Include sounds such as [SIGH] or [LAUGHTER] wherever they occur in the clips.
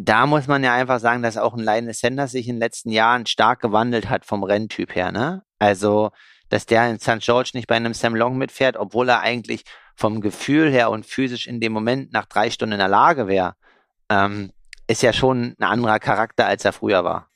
da muss man ja einfach sagen, dass auch ein Linus Sanders sich in den letzten Jahren stark gewandelt hat vom Renntyp her, ne? Also, dass der in St. George nicht bei einem Sam Long mitfährt, obwohl er eigentlich vom Gefühl her und physisch in dem Moment nach drei Stunden in der Lage wäre, ähm, ist ja schon ein anderer Charakter, als er früher war.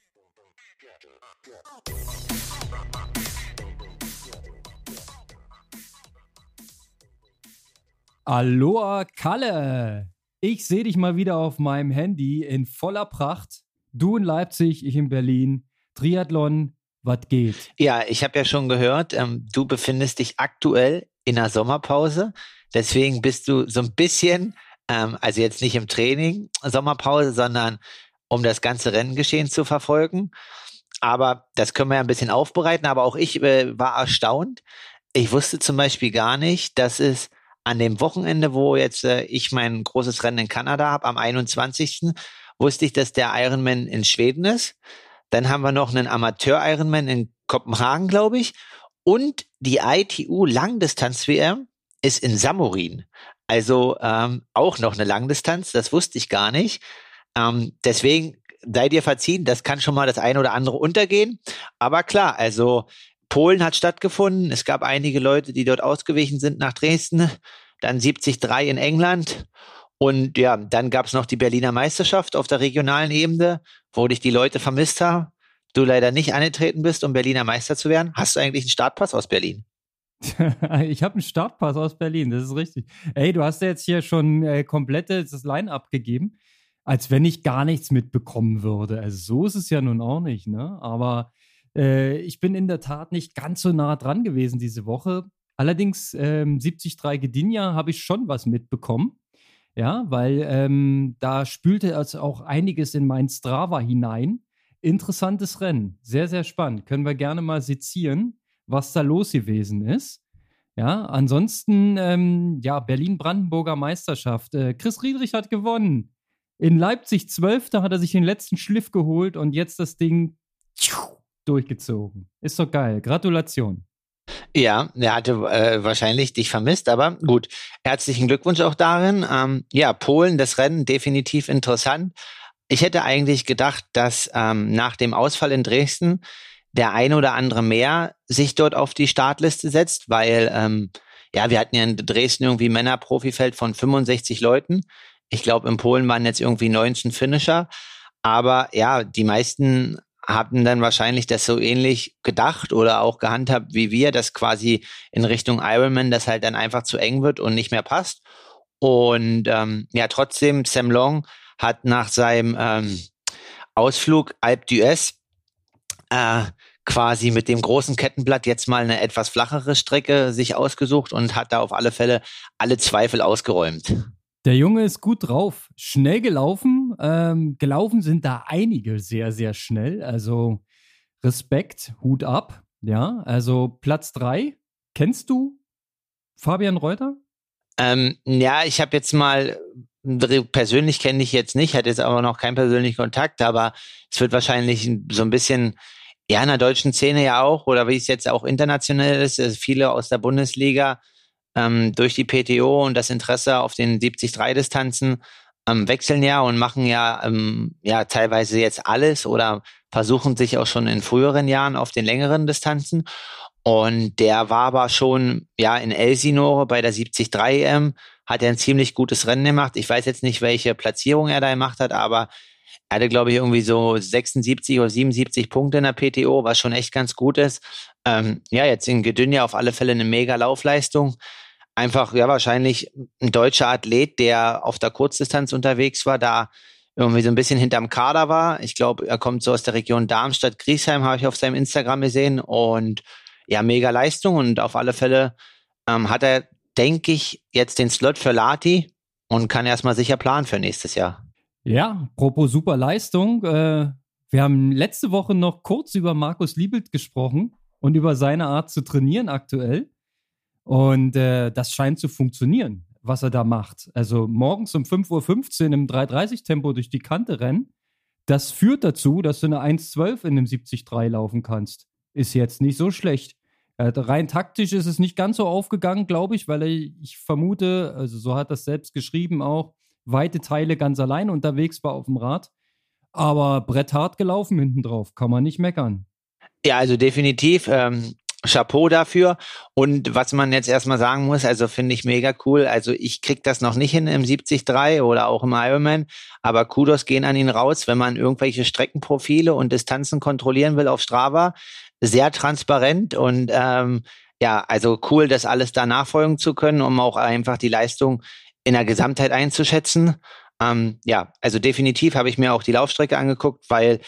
Aloha Kalle! Ich sehe dich mal wieder auf meinem Handy in voller Pracht. Du in Leipzig, ich in Berlin. Triathlon, was geht? Ja, ich habe ja schon gehört, ähm, du befindest dich aktuell in der Sommerpause. Deswegen bist du so ein bisschen, ähm, also jetzt nicht im Training, Sommerpause, sondern um das ganze Renngeschehen zu verfolgen. Aber das können wir ja ein bisschen aufbereiten. Aber auch ich äh, war erstaunt. Ich wusste zum Beispiel gar nicht, dass es an dem Wochenende, wo jetzt äh, ich mein großes Rennen in Kanada habe, am 21. wusste ich, dass der Ironman in Schweden ist. Dann haben wir noch einen Amateur-Ironman in Kopenhagen, glaube ich. Und die ITU Langdistanz-WM ist in Samorin. Also ähm, auch noch eine Langdistanz, das wusste ich gar nicht. Ähm, deswegen sei dir verziehen, das kann schon mal das eine oder andere untergehen. Aber klar, also Polen hat stattgefunden. Es gab einige Leute, die dort ausgewichen sind nach Dresden. Dann 73 in England. Und ja, dann gab es noch die Berliner Meisterschaft auf der regionalen Ebene, wo dich die Leute vermisst haben. Du leider nicht angetreten bist, um Berliner Meister zu werden. Hast du eigentlich einen Startpass aus Berlin? [LAUGHS] ich habe einen Startpass aus Berlin, das ist richtig. Ey, du hast ja jetzt hier schon äh, komplettes Line-up gegeben, als wenn ich gar nichts mitbekommen würde. Also so ist es ja nun auch nicht, ne? Aber äh, ich bin in der Tat nicht ganz so nah dran gewesen diese Woche. Allerdings ähm, 73 Gdynia habe ich schon was mitbekommen. Ja, weil ähm, da spülte es auch einiges in mein Strava hinein. Interessantes Rennen, sehr, sehr spannend. Können wir gerne mal sezieren, was da los gewesen ist. Ja, ansonsten, ähm, ja, Berlin-Brandenburger Meisterschaft. Äh, Chris Riedrich hat gewonnen. In Leipzig 12. hat er sich den letzten Schliff geholt und jetzt das Ding tschuh, durchgezogen. Ist doch geil. Gratulation. Ja, er hatte äh, wahrscheinlich dich vermisst, aber gut. Herzlichen Glückwunsch auch darin. Ähm, ja, Polen, das Rennen definitiv interessant. Ich hätte eigentlich gedacht, dass ähm, nach dem Ausfall in Dresden der eine oder andere mehr sich dort auf die Startliste setzt, weil ähm, ja, wir hatten ja in Dresden irgendwie Männerprofifeld von 65 Leuten. Ich glaube, in Polen waren jetzt irgendwie 19 Finisher. Aber ja, die meisten haben dann wahrscheinlich das so ähnlich gedacht oder auch gehandhabt wie wir, dass quasi in Richtung Ironman das halt dann einfach zu eng wird und nicht mehr passt. Und ähm, ja, trotzdem, Sam Long hat nach seinem ähm, Ausflug Alp d'Huez äh, quasi mit dem großen Kettenblatt jetzt mal eine etwas flachere Strecke sich ausgesucht und hat da auf alle Fälle alle Zweifel ausgeräumt. Der Junge ist gut drauf, schnell gelaufen. Ähm, gelaufen sind da einige sehr, sehr schnell. Also Respekt, Hut ab. Ja, also Platz drei. Kennst du Fabian Reuter? Ähm, ja, ich habe jetzt mal persönlich kenne ich jetzt nicht, hatte jetzt aber noch keinen persönlichen Kontakt, aber es wird wahrscheinlich so ein bisschen ja in der deutschen Szene ja auch oder wie es jetzt auch international ist, also viele aus der Bundesliga ähm, durch die PTO und das Interesse auf den 70-3-Distanzen ähm, wechseln ja und machen ja, ähm, ja teilweise jetzt alles oder versuchen sich auch schon in früheren Jahren auf den längeren Distanzen. Und der war aber schon ja in Elsinore bei der 73 EM, hat er ein ziemlich gutes Rennen gemacht. Ich weiß jetzt nicht, welche Platzierung er da gemacht hat, aber er hatte, glaube ich, irgendwie so 76 oder 77 Punkte in der PTO, was schon echt ganz gut ist. Ähm, ja, jetzt in Gedünja auf alle Fälle eine mega Laufleistung einfach ja wahrscheinlich ein deutscher Athlet, der auf der Kurzdistanz unterwegs war, da irgendwie so ein bisschen hinterm Kader war. Ich glaube, er kommt so aus der Region Darmstadt, Griesheim, habe ich auf seinem Instagram gesehen und ja, mega Leistung und auf alle Fälle ähm, hat er, denke ich, jetzt den Slot für Lati und kann erstmal sicher planen für nächstes Jahr. Ja, apropos super Leistung. Äh, wir haben letzte Woche noch kurz über Markus Liebelt gesprochen und über seine Art zu trainieren aktuell. Und äh, das scheint zu funktionieren, was er da macht. Also morgens um 5.15 Uhr im 3.30-Tempo durch die Kante rennen, das führt dazu, dass du eine 1.12 in einem 73 laufen kannst. Ist jetzt nicht so schlecht. Äh, rein taktisch ist es nicht ganz so aufgegangen, glaube ich, weil ich vermute, also so hat es selbst geschrieben auch, weite Teile ganz allein unterwegs war auf dem Rad. Aber Brett hart gelaufen hinten drauf, kann man nicht meckern. Ja, also definitiv. Ähm, Chapeau dafür. Und was man jetzt erstmal sagen muss, also finde ich mega cool. Also ich krieg das noch nicht hin im 73 oder auch im Ironman, aber Kudos gehen an ihn raus, wenn man irgendwelche Streckenprofile und Distanzen kontrollieren will auf Strava. Sehr transparent und ähm, ja, also cool, das alles da nachfolgen zu können, um auch einfach die Leistung in der Gesamtheit einzuschätzen. Ähm, ja, also definitiv habe ich mir auch die Laufstrecke angeguckt, weil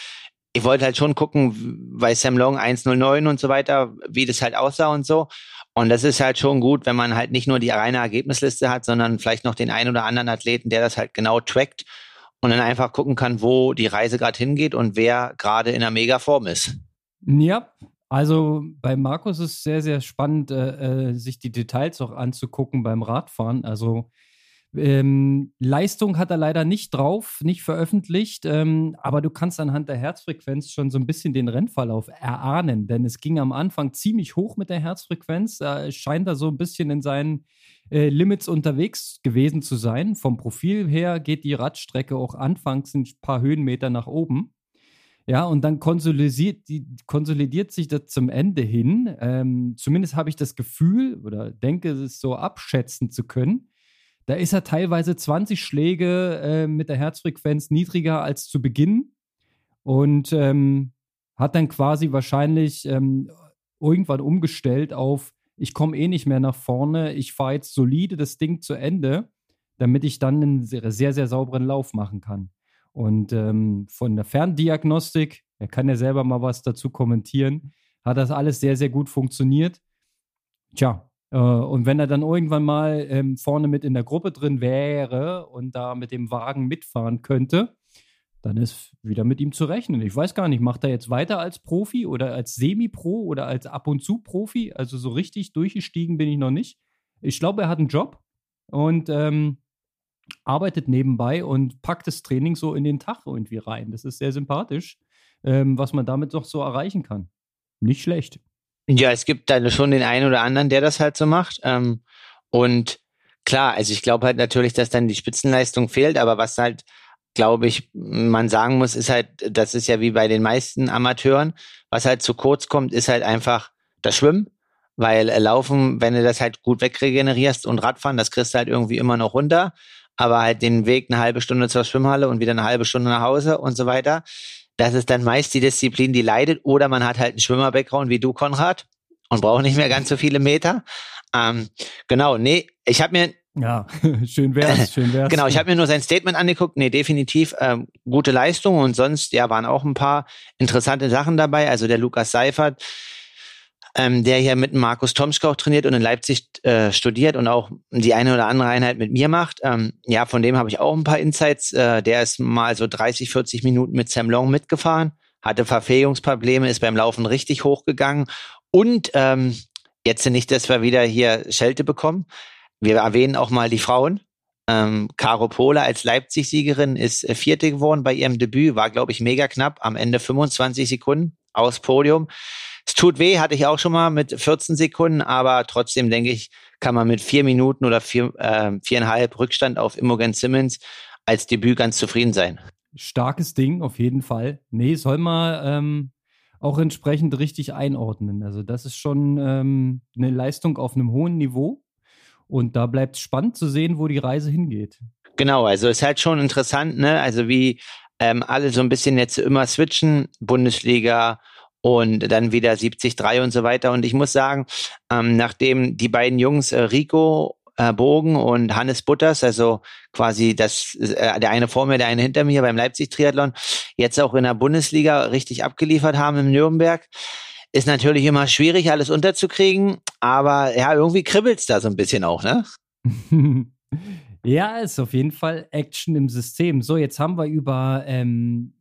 ich wollte halt schon gucken, bei Sam Long 109 und so weiter, wie das halt aussah und so. Und das ist halt schon gut, wenn man halt nicht nur die reine Ergebnisliste hat, sondern vielleicht noch den einen oder anderen Athleten, der das halt genau trackt und dann einfach gucken kann, wo die Reise gerade hingeht und wer gerade in einer Mega-Form ist. Ja, also bei Markus ist es sehr, sehr spannend, äh, äh sich die Details auch anzugucken beim Radfahren. Also ähm, Leistung hat er leider nicht drauf, nicht veröffentlicht, ähm, aber du kannst anhand der Herzfrequenz schon so ein bisschen den Rennverlauf erahnen, denn es ging am Anfang ziemlich hoch mit der Herzfrequenz. Da scheint er so ein bisschen in seinen äh, Limits unterwegs gewesen zu sein. Vom Profil her geht die Radstrecke auch anfangs ein paar Höhenmeter nach oben. Ja, und dann konsolidiert, die, konsolidiert sich das zum Ende hin. Ähm, zumindest habe ich das Gefühl oder denke, es so abschätzen zu können da ist er teilweise 20 Schläge äh, mit der Herzfrequenz niedriger als zu Beginn und ähm, hat dann quasi wahrscheinlich ähm, irgendwann umgestellt auf, ich komme eh nicht mehr nach vorne, ich fahre jetzt solide das Ding zu Ende, damit ich dann einen sehr, sehr, sehr sauberen Lauf machen kann. Und ähm, von der Ferndiagnostik, er kann ja selber mal was dazu kommentieren, hat das alles sehr, sehr gut funktioniert. Tja, und wenn er dann irgendwann mal ähm, vorne mit in der Gruppe drin wäre und da mit dem Wagen mitfahren könnte, dann ist wieder mit ihm zu rechnen. Ich weiß gar nicht, macht er jetzt weiter als Profi oder als Semi-Pro oder als ab und zu Profi? Also so richtig durchgestiegen bin ich noch nicht. Ich glaube, er hat einen Job und ähm, arbeitet nebenbei und packt das Training so in den Tag irgendwie rein. Das ist sehr sympathisch, ähm, was man damit noch so erreichen kann. Nicht schlecht. Ja, es gibt da schon den einen oder anderen, der das halt so macht. Ähm, und klar, also ich glaube halt natürlich, dass dann die Spitzenleistung fehlt, aber was halt, glaube ich, man sagen muss, ist halt, das ist ja wie bei den meisten Amateuren, was halt zu kurz kommt, ist halt einfach das Schwimmen. Weil äh, Laufen, wenn du das halt gut wegregenerierst und Radfahren, das kriegst du halt irgendwie immer noch runter. Aber halt den Weg eine halbe Stunde zur Schwimmhalle und wieder eine halbe Stunde nach Hause und so weiter, das ist dann meist die Disziplin, die leidet, oder man hat halt einen Schwimmer-Background wie du, Konrad, und braucht nicht mehr ganz so viele Meter. Ähm, genau, nee, ich habe mir ja, [LAUGHS] schön wär's, [LAUGHS] schön wär's. genau, ich habe mir nur sein Statement angeguckt. Nee, definitiv ähm, gute Leistung und sonst ja waren auch ein paar interessante Sachen dabei. Also der Lukas Seifert, ähm, der hier mit Markus Tomschke auch trainiert und in Leipzig äh, studiert und auch die eine oder andere Einheit mit mir macht. Ähm, ja, von dem habe ich auch ein paar Insights. Äh, der ist mal so 30, 40 Minuten mit Sam Long mitgefahren, hatte Verfähigungsprobleme, ist beim Laufen richtig hochgegangen und ähm, jetzt nicht, dass wir wieder hier Schelte bekommen. Wir erwähnen auch mal die Frauen. Ähm, Caro Pola als Leipzig-Siegerin ist äh, Vierte geworden bei ihrem Debüt, war, glaube ich, mega knapp, am Ende 25 Sekunden aus Podium. Es tut weh, hatte ich auch schon mal mit 14 Sekunden, aber trotzdem denke ich, kann man mit vier Minuten oder vier, äh, viereinhalb Rückstand auf Imogen Simmons als Debüt ganz zufrieden sein. Starkes Ding, auf jeden Fall. Nee, soll man ähm, auch entsprechend richtig einordnen. Also das ist schon ähm, eine Leistung auf einem hohen Niveau. Und da bleibt es spannend zu sehen, wo die Reise hingeht. Genau, also ist halt schon interessant, ne? Also wie ähm, alle so ein bisschen jetzt immer switchen, Bundesliga und dann wieder 70-3 und so weiter. Und ich muss sagen, ähm, nachdem die beiden Jungs äh, Rico äh, Bogen und Hannes Butters, also quasi das, äh, der eine vor mir, der eine hinter mir beim Leipzig-Triathlon, jetzt auch in der Bundesliga richtig abgeliefert haben im Nürnberg. Ist natürlich immer schwierig, alles unterzukriegen, aber ja, irgendwie kribbelt's da so ein bisschen auch, ne? [LAUGHS] ja, ist auf jeden Fall Action im System. So, jetzt haben wir über ähm,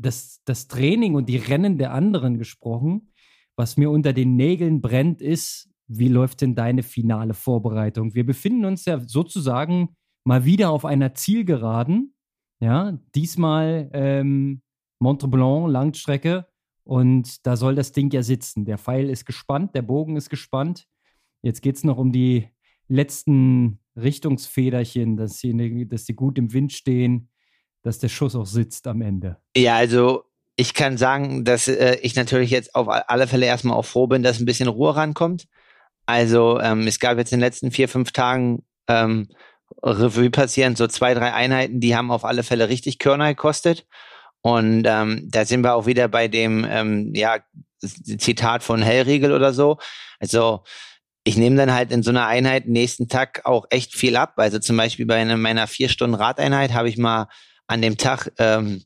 das, das Training und die Rennen der anderen gesprochen. Was mir unter den Nägeln brennt, ist, wie läuft denn deine finale Vorbereitung? Wir befinden uns ja sozusagen mal wieder auf einer Zielgeraden. Ja, diesmal ähm, Montreblanc, Langstrecke. Und da soll das Ding ja sitzen. Der Pfeil ist gespannt, der Bogen ist gespannt. Jetzt geht es noch um die letzten Richtungsfederchen, dass sie, dass sie gut im Wind stehen, dass der Schuss auch sitzt am Ende? Ja, also ich kann sagen, dass äh, ich natürlich jetzt auf alle Fälle erstmal auch froh bin, dass ein bisschen Ruhe rankommt. Also ähm, es gab jetzt in den letzten vier, fünf Tagen ähm, Revue passieren, so zwei, drei Einheiten, die haben auf alle Fälle richtig Körner gekostet. Und ähm, da sind wir auch wieder bei dem ähm, ja, Zitat von Hellriegel oder so. Also ich nehme dann halt in so einer Einheit nächsten Tag auch echt viel ab. Also zum Beispiel bei einer, meiner vier Stunden Radeinheit habe ich mal an dem Tag ähm,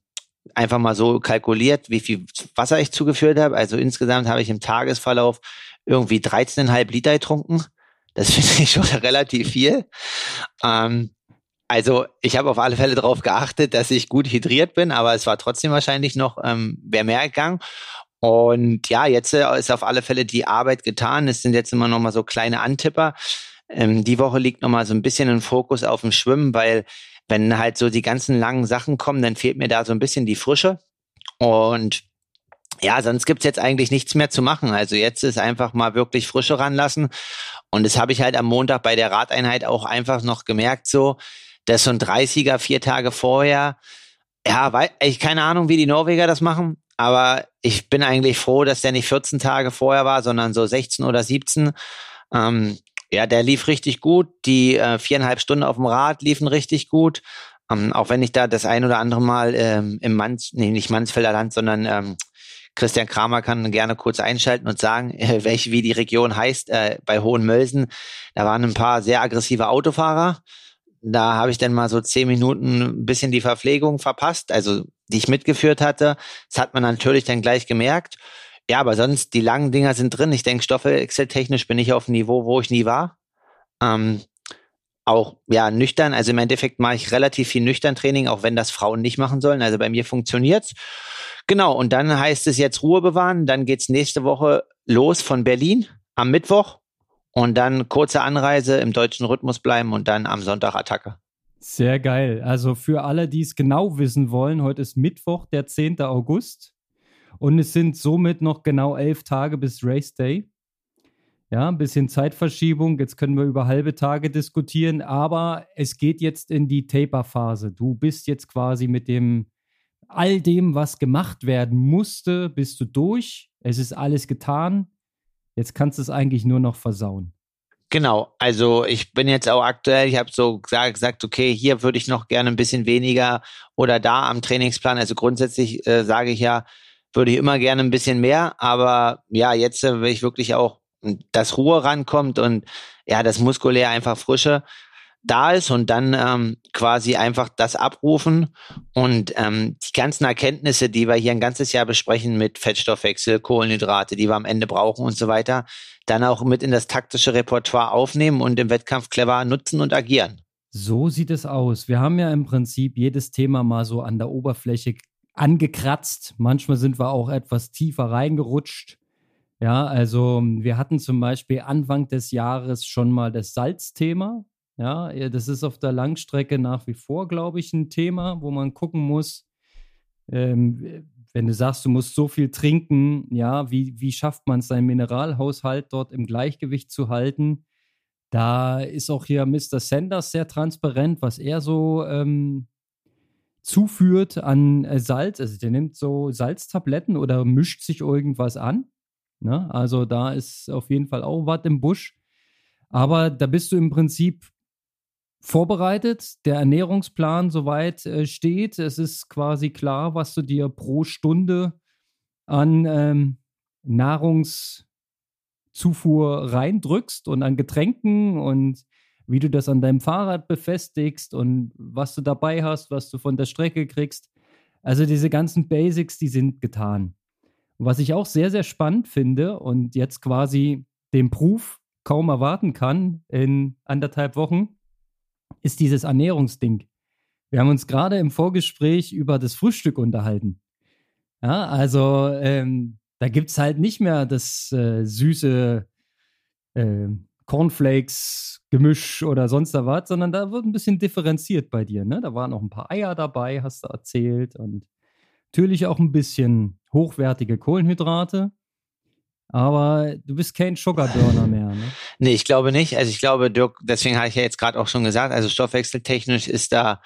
einfach mal so kalkuliert, wie viel Wasser ich zugeführt habe. Also insgesamt habe ich im Tagesverlauf irgendwie 13,5 Liter getrunken. Das [LAUGHS] finde ich schon relativ viel. Ähm, also ich habe auf alle Fälle darauf geachtet, dass ich gut hydriert bin, aber es war trotzdem wahrscheinlich noch, ähm, mehr gegangen. Und ja, jetzt äh, ist auf alle Fälle die Arbeit getan. Es sind jetzt immer noch mal so kleine Antipper. Ähm, die Woche liegt noch mal so ein bisschen ein Fokus auf dem Schwimmen, weil wenn halt so die ganzen langen Sachen kommen, dann fehlt mir da so ein bisschen die Frische. Und ja, sonst gibt's jetzt eigentlich nichts mehr zu machen. Also jetzt ist einfach mal wirklich Frische ranlassen. Und das habe ich halt am Montag bei der Radeinheit auch einfach noch gemerkt, so, dass so ein 30er vier Tage vorher, ja, weil, ich keine Ahnung, wie die Norweger das machen, aber ich bin eigentlich froh, dass der nicht 14 Tage vorher war, sondern so 16 oder 17. Ähm, ja, der lief richtig gut. Die äh, viereinhalb Stunden auf dem Rad liefen richtig gut. Ähm, auch wenn ich da das ein oder andere Mal ähm, im Manns, nee, nicht Mansfelder Land, sondern ähm, Christian Kramer kann gerne kurz einschalten und sagen, [LAUGHS] äh, welche, wie die Region heißt, äh, bei Hohenmölsen. Da waren ein paar sehr aggressive Autofahrer. Da habe ich dann mal so zehn Minuten ein bisschen die Verpflegung verpasst, also die ich mitgeführt hatte. Das hat man natürlich dann gleich gemerkt. Ja, aber sonst, die langen Dinger sind drin. Ich denke, stoffwechseltechnisch bin ich auf dem Niveau, wo ich nie war. Ähm, auch ja nüchtern. Also im Endeffekt mache ich relativ viel nüchtern Training, auch wenn das Frauen nicht machen sollen. Also bei mir funktioniert's. Genau. Und dann heißt es jetzt Ruhe bewahren. Dann geht's nächste Woche los von Berlin am Mittwoch und dann kurze Anreise im deutschen Rhythmus bleiben und dann am Sonntag Attacke. Sehr geil. Also für alle, die es genau wissen wollen, heute ist Mittwoch, der 10. August. Und es sind somit noch genau elf Tage bis Race Day. Ja, ein bisschen Zeitverschiebung. Jetzt können wir über halbe Tage diskutieren, aber es geht jetzt in die Taper-Phase. Du bist jetzt quasi mit dem all dem, was gemacht werden musste, bist du durch. Es ist alles getan. Jetzt kannst du es eigentlich nur noch versauen. Genau, also ich bin jetzt auch aktuell, ich habe so gesagt, okay, hier würde ich noch gerne ein bisschen weniger oder da am Trainingsplan. Also grundsätzlich äh, sage ich ja, würde ich immer gerne ein bisschen mehr, aber ja, jetzt äh, will ich wirklich auch, dass Ruhe rankommt und ja, das muskulär einfach frische da ist und dann ähm, quasi einfach das abrufen und ähm, die ganzen Erkenntnisse, die wir hier ein ganzes Jahr besprechen mit Fettstoffwechsel, Kohlenhydrate, die wir am Ende brauchen und so weiter, dann auch mit in das taktische Repertoire aufnehmen und im Wettkampf clever nutzen und agieren. So sieht es aus. Wir haben ja im Prinzip jedes Thema mal so an der Oberfläche angekratzt. Manchmal sind wir auch etwas tiefer reingerutscht. Ja, also wir hatten zum Beispiel Anfang des Jahres schon mal das Salzthema. Ja, das ist auf der Langstrecke nach wie vor, glaube ich, ein Thema, wo man gucken muss, ähm, wenn du sagst, du musst so viel trinken, ja, wie, wie schafft man es, seinen Mineralhaushalt dort im Gleichgewicht zu halten? Da ist auch hier Mr. Sanders sehr transparent, was er so ähm, zuführt an äh, Salz. Also der nimmt so Salztabletten oder mischt sich irgendwas an. Ne? Also da ist auf jeden Fall auch was im Busch. Aber da bist du im Prinzip vorbereitet. Der Ernährungsplan soweit äh, steht. Es ist quasi klar, was du dir pro Stunde an ähm, Nahrungszufuhr reindrückst und an Getränken und wie du das an deinem Fahrrad befestigst und was du dabei hast, was du von der Strecke kriegst. Also diese ganzen Basics, die sind getan. was ich auch sehr, sehr spannend finde und jetzt quasi den Proof kaum erwarten kann in anderthalb Wochen, ist dieses Ernährungsding. Wir haben uns gerade im Vorgespräch über das Frühstück unterhalten. Ja, also ähm, da gibt es halt nicht mehr das äh, süße äh, Cornflakes-Gemisch oder sonst was, sondern da wird ein bisschen differenziert bei dir. Ne? Da waren noch ein paar Eier dabei, hast du erzählt. Und natürlich auch ein bisschen hochwertige Kohlenhydrate. Aber du bist kein Sugarburner mehr. Ne? Nee, ich glaube nicht. Also ich glaube, Dirk, deswegen habe ich ja jetzt gerade auch schon gesagt, also stoffwechseltechnisch ist da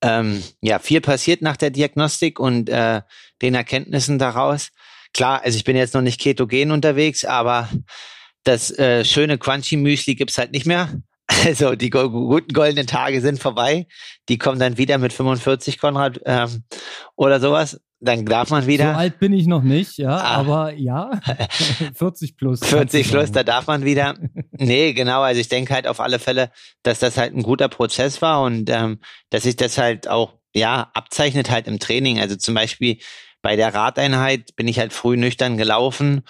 ähm, ja viel passiert nach der Diagnostik und äh, den Erkenntnissen daraus. Klar, also ich bin jetzt noch nicht ketogen unterwegs, aber das äh, schöne Crunchy Müsli gibt's halt nicht mehr. [LAUGHS] Also die go guten goldenen Tage sind vorbei. Die kommen dann wieder mit 45 Konrad ähm, oder sowas. Dann darf man wieder. So alt bin ich noch nicht, ja, ah. aber ja, [LAUGHS] 40 plus. 40 plus, da darf man wieder. [LAUGHS] Nee, genau. Also ich denke halt auf alle Fälle, dass das halt ein guter Prozess war und ähm, dass sich das halt auch ja abzeichnet halt im Training. Also zum Beispiel bei der Radeinheit bin ich halt früh nüchtern gelaufen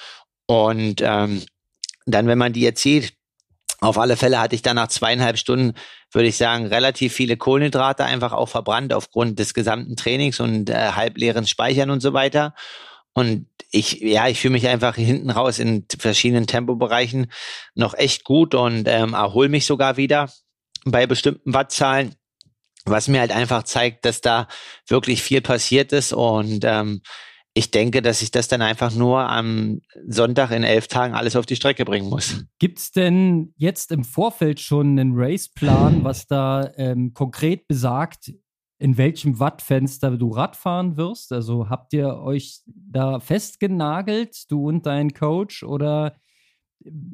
und ähm, dann, wenn man die jetzt sieht, auf alle Fälle hatte ich dann nach zweieinhalb Stunden, würde ich sagen, relativ viele Kohlenhydrate einfach auch verbrannt aufgrund des gesamten Trainings und äh, halbleeren Speichern und so weiter. Und ich, ja, ich fühle mich einfach hinten raus in verschiedenen Tempobereichen noch echt gut und ähm, erhole mich sogar wieder bei bestimmten Wattzahlen, was mir halt einfach zeigt, dass da wirklich viel passiert ist und ähm, ich denke, dass ich das dann einfach nur am Sonntag in elf Tagen alles auf die Strecke bringen muss. Gibt es denn jetzt im Vorfeld schon einen Raceplan, was da ähm, konkret besagt, in welchem Wattfenster du Radfahren wirst? Also habt ihr euch da festgenagelt, du und dein Coach, oder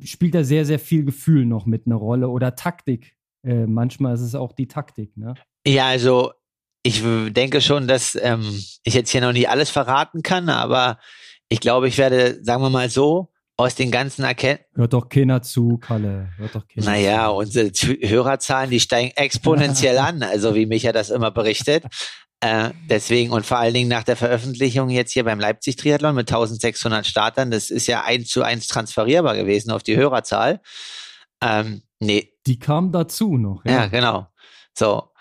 spielt da sehr, sehr viel Gefühl noch mit einer Rolle oder Taktik? Äh, manchmal ist es auch die Taktik, ne? Ja, also ich denke schon, dass ähm, ich jetzt hier noch nicht alles verraten kann, aber ich glaube, ich werde, sagen wir mal so, aus den ganzen Erkenntnissen. Hört doch keiner zu, Kalle. Hört doch keiner naja, zu. unsere Hörerzahlen, die steigen exponentiell an, also wie Micha das immer berichtet. Äh, deswegen und vor allen Dingen nach der Veröffentlichung jetzt hier beim Leipzig Triathlon mit 1600 Startern, das ist ja eins zu eins transferierbar gewesen auf die Hörerzahl. Ähm, nee. Die kam dazu noch. Ja, ja genau. So.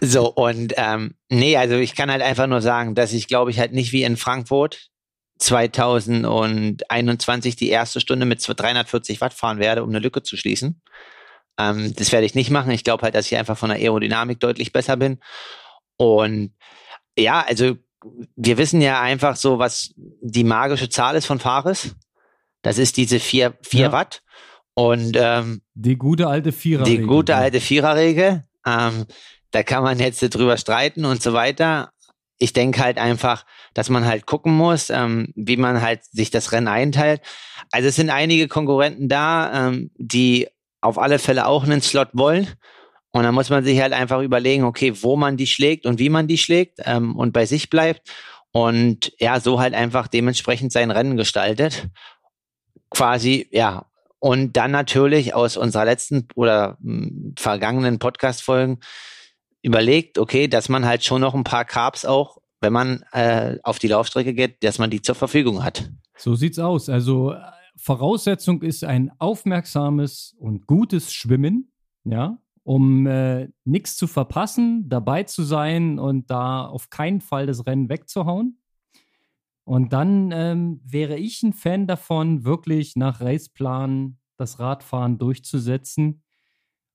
So, und ähm, nee, also ich kann halt einfach nur sagen, dass ich glaube ich halt nicht wie in Frankfurt 2021 die erste Stunde mit 340 Watt fahren werde, um eine Lücke zu schließen. Ähm, das werde ich nicht machen. Ich glaube halt, dass ich einfach von der Aerodynamik deutlich besser bin. Und ja, also wir wissen ja einfach so, was die magische Zahl ist von Fares. Das ist diese vier, vier ja. Watt. Und ähm, die gute alte Viererregel. Die gute alte Viererregel. Ähm, da kann man jetzt drüber streiten und so weiter. Ich denke halt einfach, dass man halt gucken muss, ähm, wie man halt sich das Rennen einteilt. Also es sind einige Konkurrenten da, ähm, die auf alle Fälle auch einen Slot wollen. Und dann muss man sich halt einfach überlegen, okay, wo man die schlägt und wie man die schlägt ähm, und bei sich bleibt. Und ja, so halt einfach dementsprechend sein Rennen gestaltet. Quasi, ja. Und dann natürlich aus unserer letzten oder mh, hm, vergangenen Podcast-Folgen überlegt, okay, dass man halt schon noch ein paar Carbs auch, wenn man äh, auf die Laufstrecke geht, dass man die zur Verfügung hat. So sieht's aus. Also äh, Voraussetzung ist ein aufmerksames und gutes Schwimmen, ja, um äh, nichts zu verpassen, dabei zu sein und da auf keinen Fall das Rennen wegzuhauen. Und dann ähm, wäre ich ein Fan davon, wirklich nach Raceplan das Radfahren durchzusetzen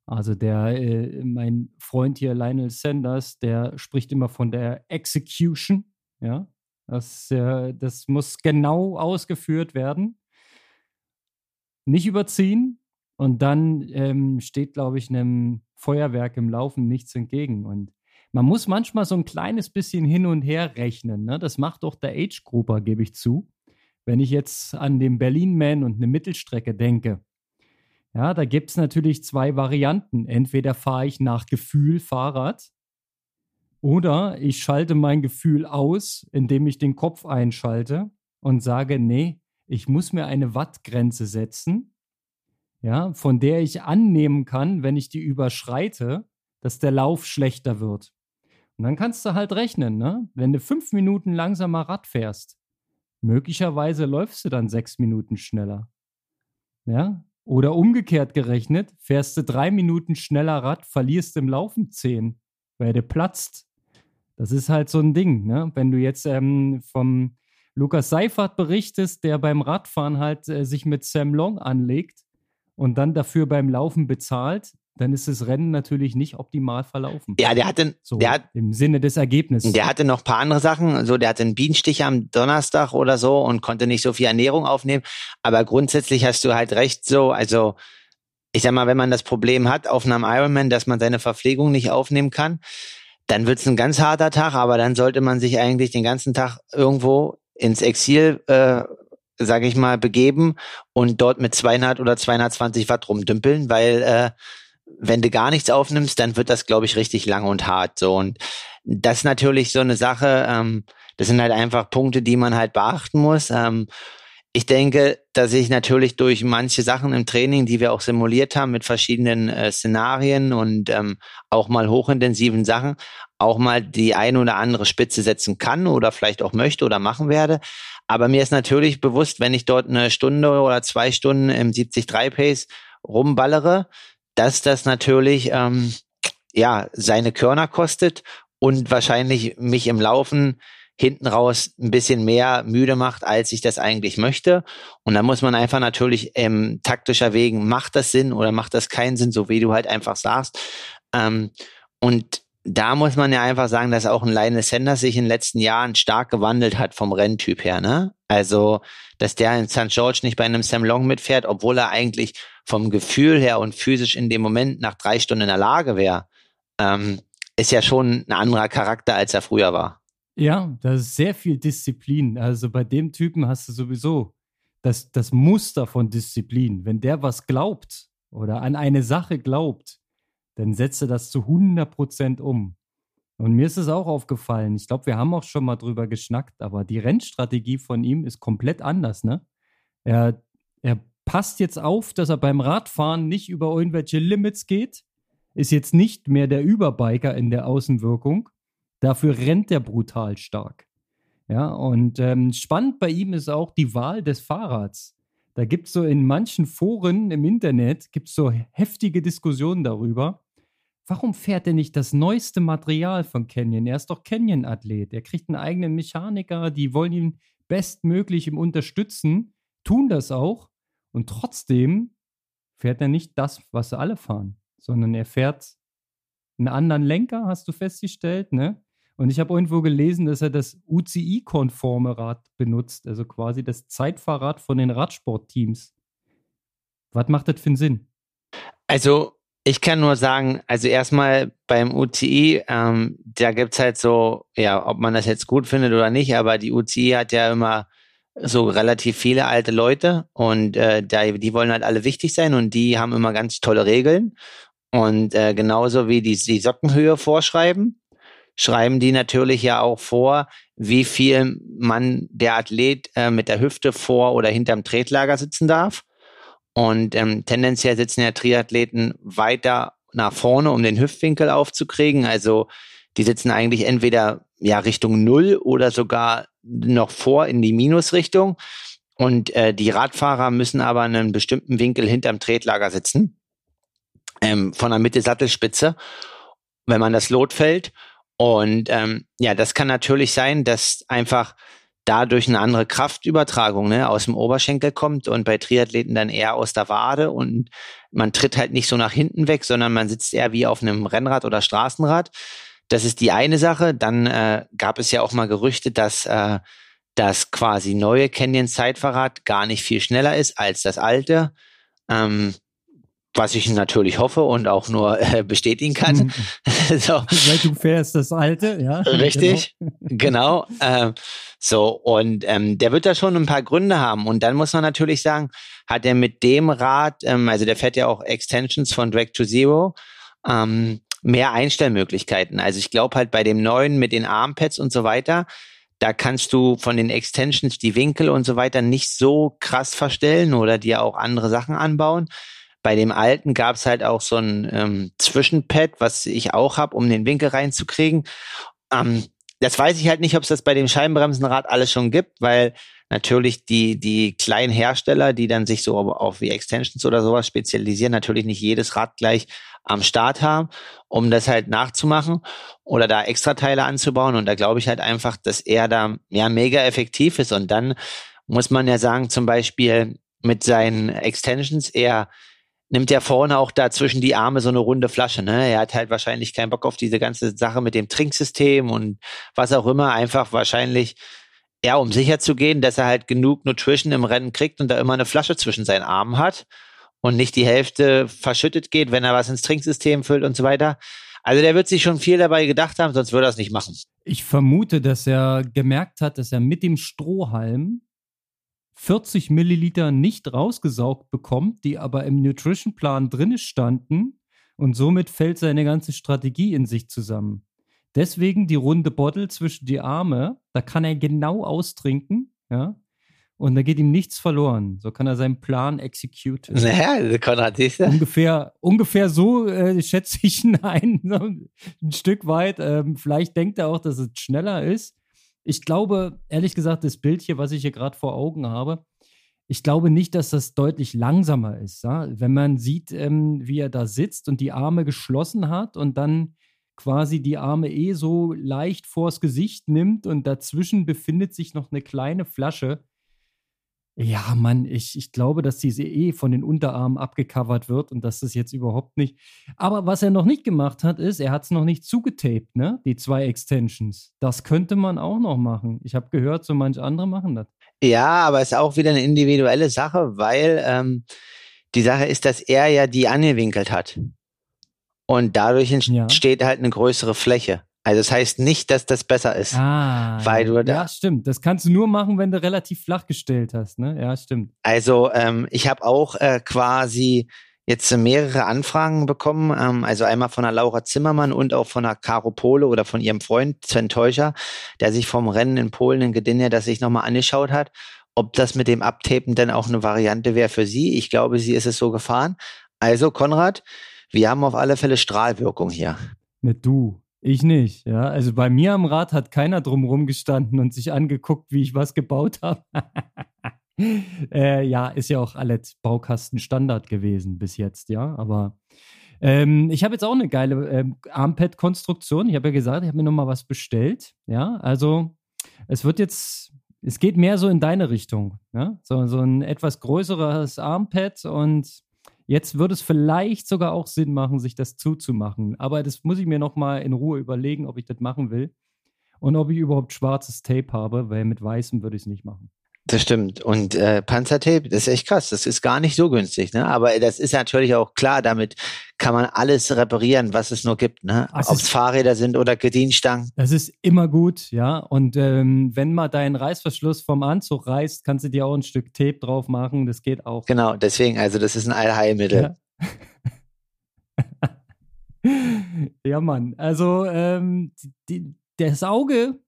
also der, äh, mein Freund hier, Lionel Sanders, der spricht immer von der Execution. Ja, das, äh, das muss genau ausgeführt werden. Nicht überziehen. Und dann ähm, steht, glaube ich, einem Feuerwerk im Laufen nichts entgegen. Und man muss manchmal so ein kleines bisschen hin und her rechnen. Ne? Das macht doch der Age Grouper, gebe ich zu. Wenn ich jetzt an den Berlin Man und eine Mittelstrecke denke, ja, da gibt es natürlich zwei Varianten. Entweder fahre ich nach Gefühl Fahrrad oder ich schalte mein Gefühl aus, indem ich den Kopf einschalte und sage, nee, ich muss mir eine Wattgrenze setzen, ja, von der ich annehmen kann, wenn ich die überschreite, dass der Lauf schlechter wird. Und dann kannst du halt rechnen, ne? Wenn du fünf Minuten langsamer Rad fährst, möglicherweise läufst du dann sechs Minuten schneller. Ja, oder umgekehrt gerechnet, fährst du drei Minuten schneller Rad, verlierst im Laufen zehn, weil der platzt. Das ist halt so ein Ding, ne? Wenn du jetzt ähm, vom Lukas Seifert berichtest, der beim Radfahren halt äh, sich mit Sam Long anlegt und dann dafür beim Laufen bezahlt, dann ist das Rennen natürlich nicht optimal verlaufen. Ja, der hatte, so, der hat, im Sinne des Ergebnisses. Der hatte noch paar andere Sachen. So, der hatte einen Bienenstich am Donnerstag oder so und konnte nicht so viel Ernährung aufnehmen. Aber grundsätzlich hast du halt recht so. Also ich sag mal, wenn man das Problem hat auf einem Ironman, dass man seine Verpflegung nicht aufnehmen kann, dann wird's ein ganz harter Tag, aber dann sollte man sich eigentlich den ganzen Tag irgendwo ins Exil, äh, sage ich mal, begeben und dort mit 200 oder 220 Watt rumdümpeln, weil äh, wenn du gar nichts aufnimmst, dann wird das, glaube ich, richtig lang und hart. So und das ist natürlich so eine Sache. Ähm, das sind halt einfach Punkte, die man halt beachten muss. Ähm, ich denke, dass ich natürlich durch manche Sachen im Training, die wir auch simuliert haben mit verschiedenen äh, Szenarien und ähm, auch mal hochintensiven Sachen, auch mal die eine oder andere Spitze setzen kann oder vielleicht auch möchte oder machen werde. Aber mir ist natürlich bewusst, wenn ich dort eine Stunde oder zwei Stunden im 73 Pace rumballere, dass das natürlich ähm, ja seine Körner kostet und wahrscheinlich mich im Laufen hinten raus ein bisschen mehr müde macht, als ich das eigentlich möchte. Und da muss man einfach natürlich ähm, taktischer wegen, macht das Sinn oder macht das keinen Sinn, so wie du halt einfach sagst. Ähm, und da muss man ja einfach sagen, dass auch ein Lionel Sanders sich in den letzten Jahren stark gewandelt hat vom Renntyp her, ne? Also, dass der in St. George nicht bei einem Sam Long mitfährt, obwohl er eigentlich vom Gefühl her und physisch in dem Moment nach drei Stunden in der Lage wäre, ähm, ist ja schon ein anderer Charakter, als er früher war. Ja, da ist sehr viel Disziplin. Also bei dem Typen hast du sowieso das, das Muster von Disziplin. Wenn der was glaubt oder an eine Sache glaubt, dann setzt er das zu 100 Prozent um. Und mir ist es auch aufgefallen. Ich glaube, wir haben auch schon mal drüber geschnackt, aber die Rennstrategie von ihm ist komplett anders, ne? Er, er passt jetzt auf, dass er beim Radfahren nicht über irgendwelche Limits geht, ist jetzt nicht mehr der Überbiker in der Außenwirkung, Dafür rennt er brutal stark. Ja, und ähm, spannend bei ihm ist auch die Wahl des Fahrrads. Da gibt es so in manchen Foren im Internet gibt's so heftige Diskussionen darüber. Warum fährt er nicht das neueste Material von Canyon? Er ist doch Canyon-Athlet. Er kriegt einen eigenen Mechaniker, die wollen ihn bestmöglich im unterstützen, tun das auch. Und trotzdem fährt er nicht das, was alle fahren, sondern er fährt einen anderen Lenker, hast du festgestellt, ne? Und ich habe irgendwo gelesen, dass er das UCI-konforme Rad benutzt, also quasi das Zeitfahrrad von den Radsportteams. Was macht das für einen Sinn? Also, ich kann nur sagen, also erstmal beim UCI, ähm, da gibt's halt so, ja, ob man das jetzt gut findet oder nicht, aber die UCI hat ja immer so relativ viele alte Leute und äh, da, die wollen halt alle wichtig sein und die haben immer ganz tolle Regeln. Und äh, genauso wie die, die Sockenhöhe vorschreiben, schreiben die natürlich ja auch vor, wie viel man der Athlet äh, mit der Hüfte vor oder hinterm Tretlager sitzen darf. Und ähm, tendenziell sitzen ja Triathleten weiter nach vorne, um den Hüftwinkel aufzukriegen. Also die sitzen eigentlich entweder ja Richtung Null oder sogar noch vor in die Minusrichtung. Und äh, die Radfahrer müssen aber einen bestimmten Winkel hinterm Tretlager sitzen, ähm, von der Mitte Sattelspitze, wenn man das Lot fällt. Und ähm, ja, das kann natürlich sein, dass einfach dadurch eine andere Kraftübertragung ne, aus dem Oberschenkel kommt und bei Triathleten dann eher aus der Wade und man tritt halt nicht so nach hinten weg, sondern man sitzt eher wie auf einem Rennrad oder Straßenrad. Das ist die eine Sache. Dann äh, gab es ja auch mal Gerüchte, dass äh, das quasi neue Canyon Zeitfahrrad gar nicht viel schneller ist als das alte. Ähm, was ich natürlich hoffe und auch nur äh, bestätigen kann. Mhm. [LAUGHS] so. Weil du fährst das alte, ja. Richtig, genau. genau. Ähm, so, und ähm, der wird da schon ein paar Gründe haben. Und dann muss man natürlich sagen, hat er mit dem Rad, ähm, also der fährt ja auch Extensions von Drag to Zero, ähm, mehr Einstellmöglichkeiten. Also ich glaube halt bei dem neuen mit den Armpads und so weiter, da kannst du von den Extensions die Winkel und so weiter nicht so krass verstellen oder dir auch andere Sachen anbauen. Bei dem alten gab es halt auch so ein ähm, Zwischenpad, was ich auch habe, um den Winkel reinzukriegen. Ähm, das weiß ich halt nicht, ob es das bei dem Scheibenbremsenrad alles schon gibt, weil natürlich die, die kleinen Hersteller, die dann sich so auf wie Extensions oder sowas spezialisieren, natürlich nicht jedes Rad gleich am Start haben, um das halt nachzumachen oder da Extrateile anzubauen. Und da glaube ich halt einfach, dass er da ja mega effektiv ist. Und dann muss man ja sagen, zum Beispiel mit seinen Extensions, er nimmt er vorne auch da zwischen die Arme so eine runde Flasche. Ne? Er hat halt wahrscheinlich keinen Bock auf diese ganze Sache mit dem Trinksystem und was auch immer. Einfach wahrscheinlich, ja, um sicher zu gehen, dass er halt genug Nutrition im Rennen kriegt und da immer eine Flasche zwischen seinen Armen hat. und nicht die Hälfte verschüttet geht, wenn er was ins Trinksystem füllt und so weiter. Also der wird sich schon viel dabei gedacht haben, sonst würde er es nicht machen. Ich vermute, dass er gemerkt hat, dass er mit dem Strohhalm 40 Milliliter nicht rausgesaugt bekommt, die aber im Nutrition Plan drin standen und somit fällt seine ganze Strategie in sich zusammen. Deswegen die runde Bottle zwischen die Arme, da kann er genau austrinken, ja, und da geht ihm nichts verloren. So kann er seinen Plan executen. Naja, [LAUGHS] Konrad, siehst du? Ungefähr, ungefähr so äh, schätze ich ihn ein, [LAUGHS] so ein Stück weit. Ähm, vielleicht denkt er auch, dass es schneller ist. Ich glaube, ehrlich gesagt, das Bild hier, was ich hier gerade vor Augen habe, ich glaube nicht, dass das deutlich langsamer ist. Ja? Wenn man sieht, ähm, wie er da sitzt und die Arme geschlossen hat und dann quasi die Arme eh so leicht vors Gesicht nimmt und dazwischen befindet sich noch eine kleine Flasche ja, Mann, ich, ich glaube, dass diese eh von den Unterarmen abgecovert wird und dass das jetzt überhaupt nicht. Aber was er noch nicht gemacht hat, ist, er hat es noch nicht zugetaped, ne? Die zwei Extensions. Das könnte man auch noch machen. Ich habe gehört, so manche andere machen das. Ja, aber es ist auch wieder eine individuelle Sache, weil ähm, die Sache ist, dass er ja die angewinkelt hat. Und dadurch entsteht ja. halt eine größere Fläche. Also das heißt nicht, dass das besser ist. Ah, weil du da ja, stimmt. Das kannst du nur machen, wenn du relativ flach gestellt hast, ne? Ja, stimmt. Also ähm, ich habe auch äh, quasi jetzt mehrere Anfragen bekommen, ähm, also einmal von der Laura Zimmermann und auch von der Caro Pole oder von ihrem Freund Sven Teucher, der sich vom Rennen in Polen in Gdynia das sich nochmal angeschaut hat, ob das mit dem Abtapen denn auch eine Variante wäre für sie. Ich glaube, sie ist es so gefahren. Also Konrad, wir haben auf alle Fälle Strahlwirkung hier. Mit du. Ich nicht, ja. Also bei mir am Rad hat keiner drumherum gestanden und sich angeguckt, wie ich was gebaut habe. [LAUGHS] äh, ja, ist ja auch alles Baukastenstandard gewesen bis jetzt, ja. Aber ähm, ich habe jetzt auch eine geile ähm, Armpad-Konstruktion. Ich habe ja gesagt, ich habe mir nochmal was bestellt, ja. Also es wird jetzt, es geht mehr so in deine Richtung, ja. So, so ein etwas größeres Armpad und Jetzt würde es vielleicht sogar auch Sinn machen, sich das zuzumachen. Aber das muss ich mir nochmal in Ruhe überlegen, ob ich das machen will. Und ob ich überhaupt schwarzes Tape habe, weil mit weißem würde ich es nicht machen. Das stimmt. Und äh, Panzertape, das ist echt krass. Das ist gar nicht so günstig, ne? Aber das ist natürlich auch klar, damit kann man alles reparieren, was es nur gibt, ne? Ob es Fahrräder sind oder Gedienstangen. Das ist immer gut, ja. Und ähm, wenn mal dein Reißverschluss vom Anzug reißt, kannst du dir auch ein Stück Tape drauf machen. Das geht auch. Genau, deswegen, also das ist ein Allheilmittel. Ja, [LAUGHS] ja Mann. Also ähm, die, das Auge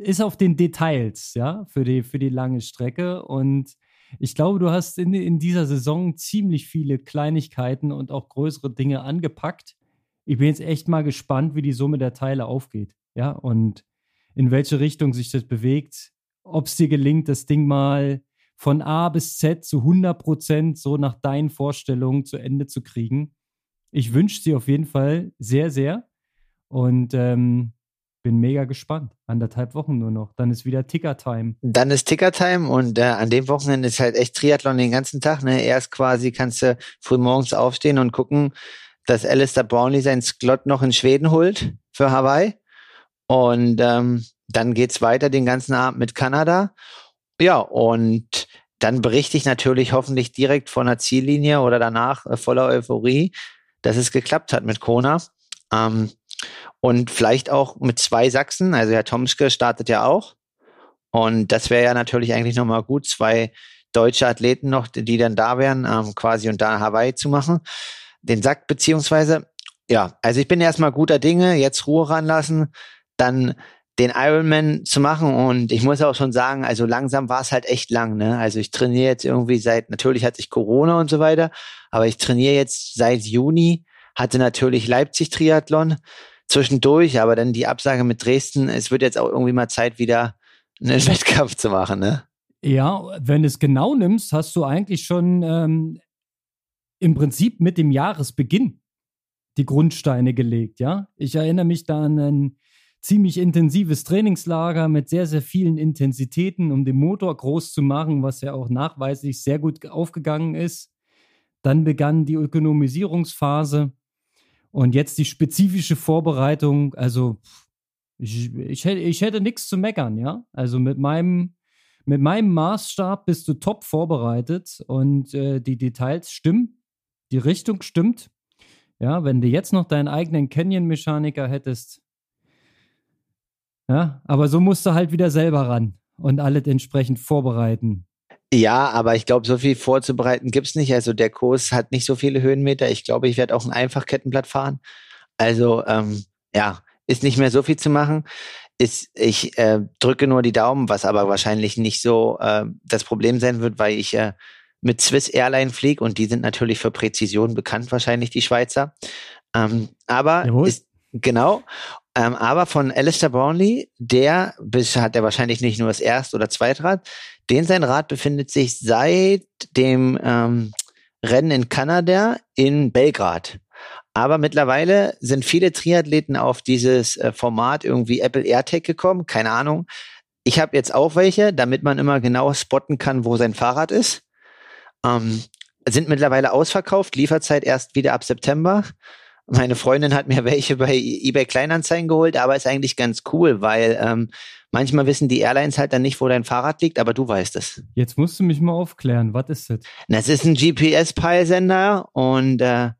ist auf den Details, ja, für die, für die lange Strecke. Und ich glaube, du hast in, in dieser Saison ziemlich viele Kleinigkeiten und auch größere Dinge angepackt. Ich bin jetzt echt mal gespannt, wie die Summe der Teile aufgeht, ja, und in welche Richtung sich das bewegt. Ob es dir gelingt, das Ding mal von A bis Z zu 100 Prozent so nach deinen Vorstellungen zu Ende zu kriegen. Ich wünsche dir auf jeden Fall sehr, sehr. Und ähm, bin mega gespannt. Anderthalb Wochen nur noch. Dann ist wieder Ticker-Time. Dann ist Ticker-Time und äh, an dem Wochenende ist halt echt Triathlon den ganzen Tag. Ne? Erst quasi kannst du früh morgens aufstehen und gucken, dass Alistair Brownlee sein Sklot noch in Schweden holt für Hawaii. Und ähm, dann geht's weiter den ganzen Abend mit Kanada. Ja, und dann berichte ich natürlich hoffentlich direkt von der Ziellinie oder danach äh, voller Euphorie, dass es geklappt hat mit Kona. Ähm, und vielleicht auch mit zwei Sachsen. Also Herr Tomske startet ja auch. Und das wäre ja natürlich eigentlich nochmal gut, zwei deutsche Athleten noch, die dann da wären, ähm, quasi und da Hawaii zu machen. Den Sack beziehungsweise, ja, also ich bin erstmal guter Dinge, jetzt Ruhe ranlassen, dann den Ironman zu machen und ich muss auch schon sagen, also langsam war es halt echt lang, ne? Also ich trainiere jetzt irgendwie seit, natürlich hatte ich Corona und so weiter, aber ich trainiere jetzt seit Juni, hatte natürlich Leipzig Triathlon, zwischendurch, aber dann die Absage mit Dresden, es wird jetzt auch irgendwie mal Zeit, wieder einen [LAUGHS] Wettkampf zu machen, ne? Ja, wenn du es genau nimmst, hast du eigentlich schon ähm, im Prinzip mit dem Jahresbeginn die Grundsteine gelegt, ja. Ich erinnere mich da an ein ziemlich intensives Trainingslager mit sehr, sehr vielen Intensitäten, um den Motor groß zu machen, was ja auch nachweislich sehr gut aufgegangen ist. Dann begann die Ökonomisierungsphase und jetzt die spezifische Vorbereitung, also ich, ich, hätte, ich hätte nichts zu meckern, ja. Also mit meinem, mit meinem Maßstab bist du top vorbereitet und äh, die Details stimmen. die Richtung stimmt. Ja, wenn du jetzt noch deinen eigenen Canyon-Mechaniker hättest. Ja, aber so musst du halt wieder selber ran und alles entsprechend vorbereiten. Ja, aber ich glaube, so viel vorzubereiten gibt's nicht. Also der Kurs hat nicht so viele Höhenmeter. Ich glaube, ich werde auch ein Einfachkettenblatt fahren. Also ähm, ja, ist nicht mehr so viel zu machen. Ist, ich äh, drücke nur die Daumen, was aber wahrscheinlich nicht so äh, das Problem sein wird, weil ich äh, mit Swiss Airline fliege und die sind natürlich für Präzision bekannt, wahrscheinlich die Schweizer. Ähm, aber Jawohl. ist, genau. Ähm, aber von Alistair Brownlee, der bis hat er wahrscheinlich nicht nur das Erst- oder Zweitrad, den sein Rad befindet sich seit dem ähm, Rennen in Kanada in Belgrad. Aber mittlerweile sind viele Triathleten auf dieses äh, Format irgendwie Apple AirTag gekommen. Keine Ahnung. Ich habe jetzt auch welche, damit man immer genau spotten kann, wo sein Fahrrad ist. Ähm, sind mittlerweile ausverkauft, Lieferzeit erst wieder ab September. Meine Freundin hat mir welche bei eBay Kleinanzeigen geholt, aber ist eigentlich ganz cool, weil ähm, manchmal wissen die Airlines halt dann nicht, wo dein Fahrrad liegt, aber du weißt es. Jetzt musst du mich mal aufklären, was ist das? Das ist ein GPS-Peilsender und äh,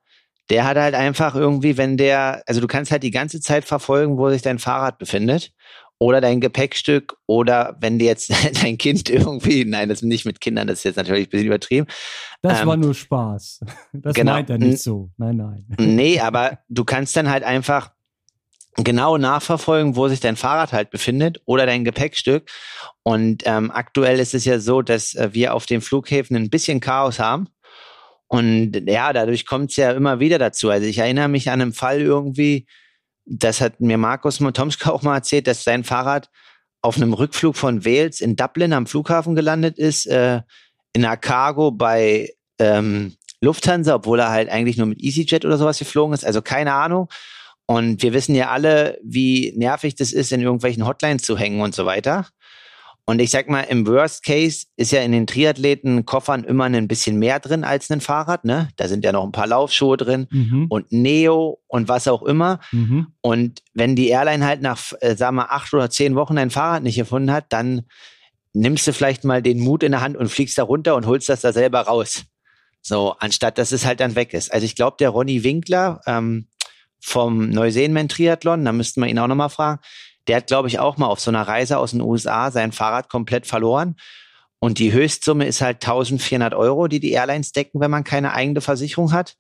der hat halt einfach irgendwie, wenn der, also du kannst halt die ganze Zeit verfolgen, wo sich dein Fahrrad befindet oder dein Gepäckstück oder wenn dir jetzt [LAUGHS] dein Kind irgendwie, nein, das ist nicht mit Kindern, das ist jetzt natürlich ein bisschen übertrieben. Das ähm, war nur Spaß. [LAUGHS] Das genau, meint er nicht so. Nein, nein. [LAUGHS] Nee, aber du kannst dann halt einfach genau nachverfolgen, wo sich dein Fahrrad halt befindet oder dein Gepäckstück. Und ähm, aktuell ist es ja so, dass äh, wir auf den Flughäfen ein bisschen Chaos haben. Und ja, dadurch kommt es ja immer wieder dazu. Also ich erinnere mich an einen Fall irgendwie, das hat mir Markus Tomska auch mal erzählt, dass sein Fahrrad auf einem Rückflug von Wales in Dublin am Flughafen gelandet ist, äh, in einer Cargo bei ähm, Lufthansa, obwohl er halt eigentlich nur mit EasyJet oder sowas geflogen ist. Also keine Ahnung. Und wir wissen ja alle, wie nervig das ist, in irgendwelchen Hotlines zu hängen und so weiter. Und ich sag mal, im Worst Case ist ja in den Triathleten-Koffern immer ein bisschen mehr drin als ein Fahrrad, ne? Da sind ja noch ein paar Laufschuhe drin mhm. und Neo und was auch immer. Mhm. Und wenn die Airline halt nach, äh, sagen wir, acht oder zehn Wochen ein Fahrrad nicht gefunden hat, dann nimmst du vielleicht mal den Mut in der Hand und fliegst da runter und holst das da selber raus. So, anstatt dass es halt dann weg ist. Also ich glaube, der Ronny Winkler ähm, vom Neuseenman Triathlon, da müssten wir ihn auch nochmal fragen, der hat, glaube ich, auch mal auf so einer Reise aus den USA sein Fahrrad komplett verloren. Und die Höchstsumme ist halt 1400 Euro, die die Airlines decken, wenn man keine eigene Versicherung hat.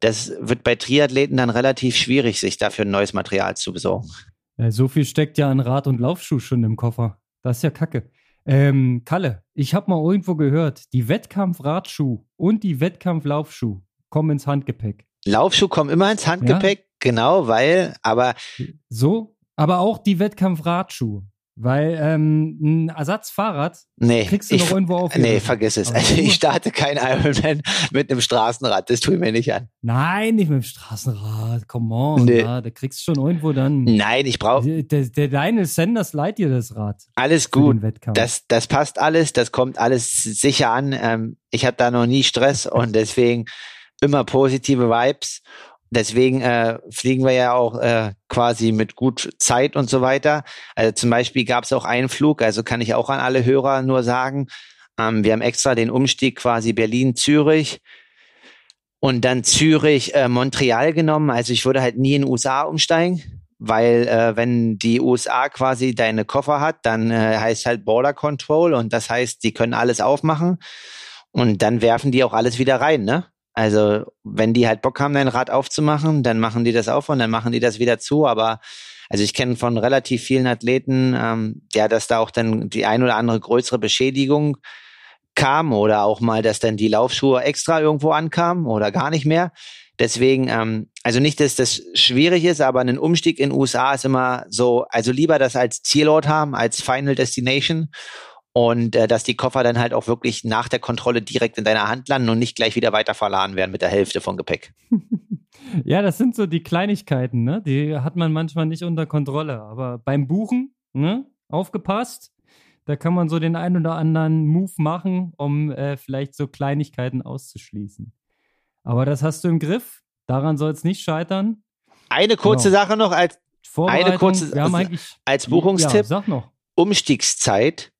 Das wird bei Triathleten dann relativ schwierig, sich dafür ein neues Material zu besorgen. Ja, so viel steckt ja an Rad- und Laufschuh schon im Koffer. Das ist ja kacke. Ähm, Kalle, ich habe mal irgendwo gehört, die Wettkampf-Radschuh und die Wettkampf-Laufschuh kommen ins Handgepäck. Laufschuh kommen immer ins Handgepäck, ja? genau, weil, aber. So aber auch die Wettkampf-Radschuhe. Weil ähm, ein Ersatzfahrrad nee, kriegst du ich, noch irgendwo auf. Nee, vergiss es. Also ich starte kein Ironman mit einem Straßenrad. Das tue ich mir nicht an. Nein, nicht mit dem Straßenrad. Come on. Nee. Ja, da kriegst du schon irgendwo dann. Nein, ich brauche. Der, der, deine Senders leiht dir das Rad. Alles gut. Das, das passt alles. Das kommt alles sicher an. Ähm, ich hatte da noch nie Stress und deswegen immer positive Vibes. Deswegen äh, fliegen wir ja auch äh, quasi mit gut Zeit und so weiter. Also zum Beispiel gab es auch einen Flug, also kann ich auch an alle Hörer nur sagen, ähm, wir haben extra den Umstieg quasi Berlin-Zürich und dann Zürich-Montreal äh, genommen. Also ich würde halt nie in USA umsteigen, weil äh, wenn die USA quasi deine Koffer hat, dann äh, heißt halt Border Control und das heißt, die können alles aufmachen und dann werfen die auch alles wieder rein, ne? Also wenn die halt Bock haben, dein Rad aufzumachen, dann machen die das auf und dann machen die das wieder zu. Aber also ich kenne von relativ vielen Athleten, ähm, ja, dass da auch dann die ein oder andere größere Beschädigung kam oder auch mal, dass dann die Laufschuhe extra irgendwo ankamen oder gar nicht mehr. Deswegen, ähm, also nicht, dass das schwierig ist, aber ein Umstieg in USA ist immer so, also lieber das als Zielort haben, als Final Destination und äh, dass die Koffer dann halt auch wirklich nach der Kontrolle direkt in deiner Hand landen und nicht gleich wieder weiter verladen werden mit der Hälfte von Gepäck. [LAUGHS] ja, das sind so die Kleinigkeiten, ne? Die hat man manchmal nicht unter Kontrolle. Aber beim Buchen, ne? Aufgepasst. Da kann man so den einen oder anderen Move machen, um äh, vielleicht so Kleinigkeiten auszuschließen. Aber das hast du im Griff. Daran soll es nicht scheitern. Eine kurze genau. Sache noch als eine kurze als Buchungstipp. Ja, sag noch. Umstiegszeit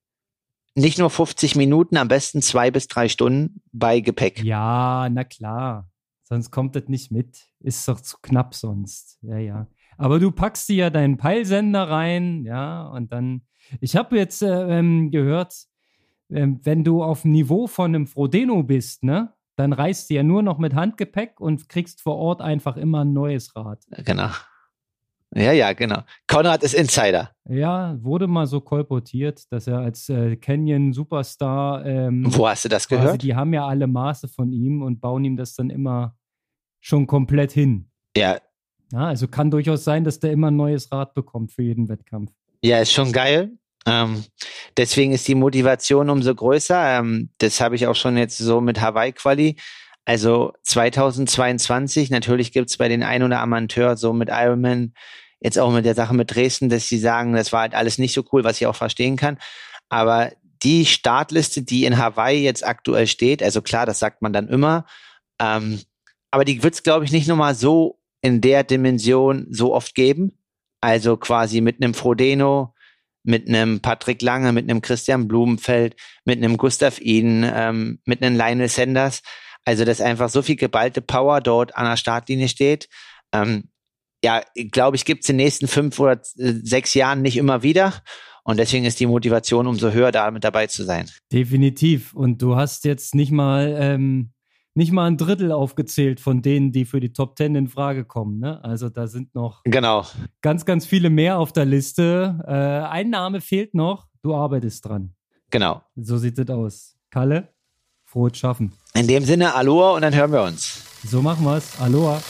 nicht nur 50 Minuten, am besten zwei bis drei Stunden bei Gepäck. Ja, na klar. Sonst kommt das nicht mit. Ist doch zu knapp sonst. Ja, ja. Aber du packst dir ja deinen Peilsender rein, ja, und dann. Ich habe jetzt äh, ähm, gehört, äh, wenn du auf dem Niveau von einem Frodeno bist, ne, dann reist du ja nur noch mit Handgepäck und kriegst vor Ort einfach immer ein neues Rad. Genau. Ja, ja, genau. Konrad ist Insider. Ja, wurde mal so kolportiert, dass er als äh, Canyon Superstar. Ähm, Wo hast du das gehört? Die haben ja alle Maße von ihm und bauen ihm das dann immer schon komplett hin. Ja. Ja, also kann durchaus sein, dass der immer ein neues Rad bekommt für jeden Wettkampf. Ja, ist schon geil. Ähm, deswegen ist die Motivation umso größer. Ähm, das habe ich auch schon jetzt so mit Hawaii-Quali. Also 2022, natürlich gibt es bei den ein oder Amateur so mit Ironman, jetzt auch mit der Sache mit Dresden, dass sie sagen, das war halt alles nicht so cool, was ich auch verstehen kann. Aber die Startliste, die in Hawaii jetzt aktuell steht, also klar, das sagt man dann immer, ähm, aber die wird es, glaube ich, nicht nochmal so in der Dimension so oft geben. Also quasi mit einem Frodeno, mit einem Patrick Lange, mit einem Christian Blumenfeld, mit einem Gustav Iden, ähm, mit einem Lionel Sanders. Also, dass einfach so viel geballte Power dort an der Startlinie steht. Ähm, ja, glaube ich, gibt es in den nächsten fünf oder sechs Jahren nicht immer wieder. Und deswegen ist die Motivation umso höher, da mit dabei zu sein. Definitiv. Und du hast jetzt nicht mal ähm, nicht mal ein Drittel aufgezählt von denen, die für die Top Ten in Frage kommen. Ne? Also da sind noch genau. ganz, ganz viele mehr auf der Liste. Äh, ein Name fehlt noch. Du arbeitest dran. Genau. So sieht es aus. Kalle, frohes Schaffen. In dem Sinne, Aloha und dann hören wir uns. So machen wir es. Aloha.